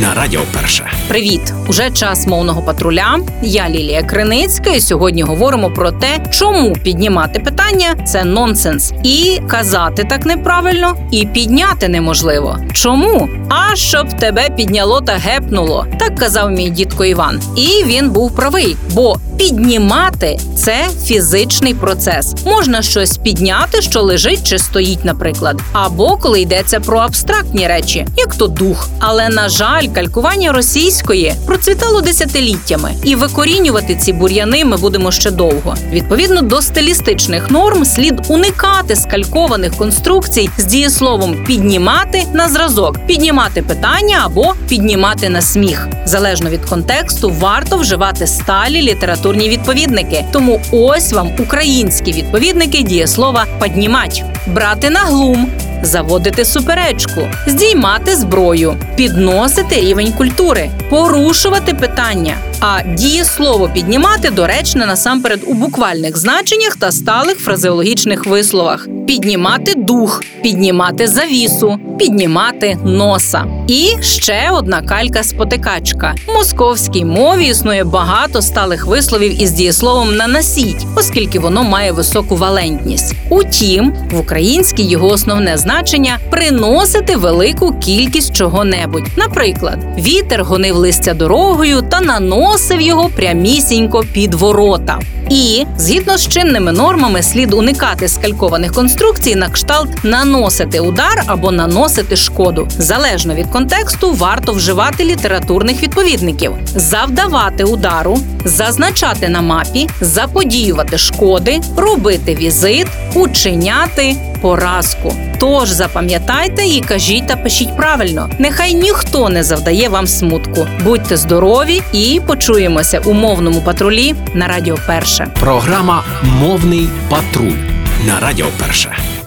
на Радіо Перше. Привіт! Уже час мовного патруля. Я Лілія Криницька, і сьогодні говоримо про те, чому піднімати питання це нонсенс, і казати так неправильно, і підняти неможливо. Чому? А щоб тебе підняло та гепнуло, так казав мій дідко Іван. І він був правий, бо піднімати це фізичний процес. Можна щось підняти, що лежить чи стоїть, наприклад, або коли йдеться про абстрактні речі, як то дух. Але на жаль, калькування російської процвітало десятиліттями, і викорінювати ці бур'яни ми будемо ще довго. Відповідно до стилістичних норм, слід уникати скалькованих конструкцій з дієсловом піднімати на зразок, піднімати питання або піднімати на сміх. Залежно від контексту, варто вживати сталі літературні відповідники. Тому ось вам українські відповідники дієслова «поднімать». брати на глум. Заводити суперечку, здіймати зброю, підносити рівень культури, порушувати питання. А дієслово піднімати доречне насамперед у буквальних значеннях та сталих фразеологічних висловах: піднімати дух, піднімати завісу, піднімати носа. І ще одна калька-спотикачка. В московській мові існує багато сталих висловів із дієсловом наносіть, оскільки воно має високу валентність. Утім, в українській його основне значення приносити велику кількість чого-небудь. Наприклад, вітер гонив листя дорогою та наносив його прямісінько під ворота. І згідно з чинними нормами слід уникати скалькованих конструкцій на кшталт наносити удар або наносити шкоду. Залежно від контексту, варто вживати літературних відповідників, завдавати удару, зазначати на мапі, заподіювати шкоди, робити візит, учиняти поразку. Тож запам'ятайте і кажіть та пишіть правильно. Нехай ніхто не завдає вам смутку. Будьте здорові і почуємося у мовному патрулі на Радіо Перше. Програма Мовний патруль на Радіо Перше.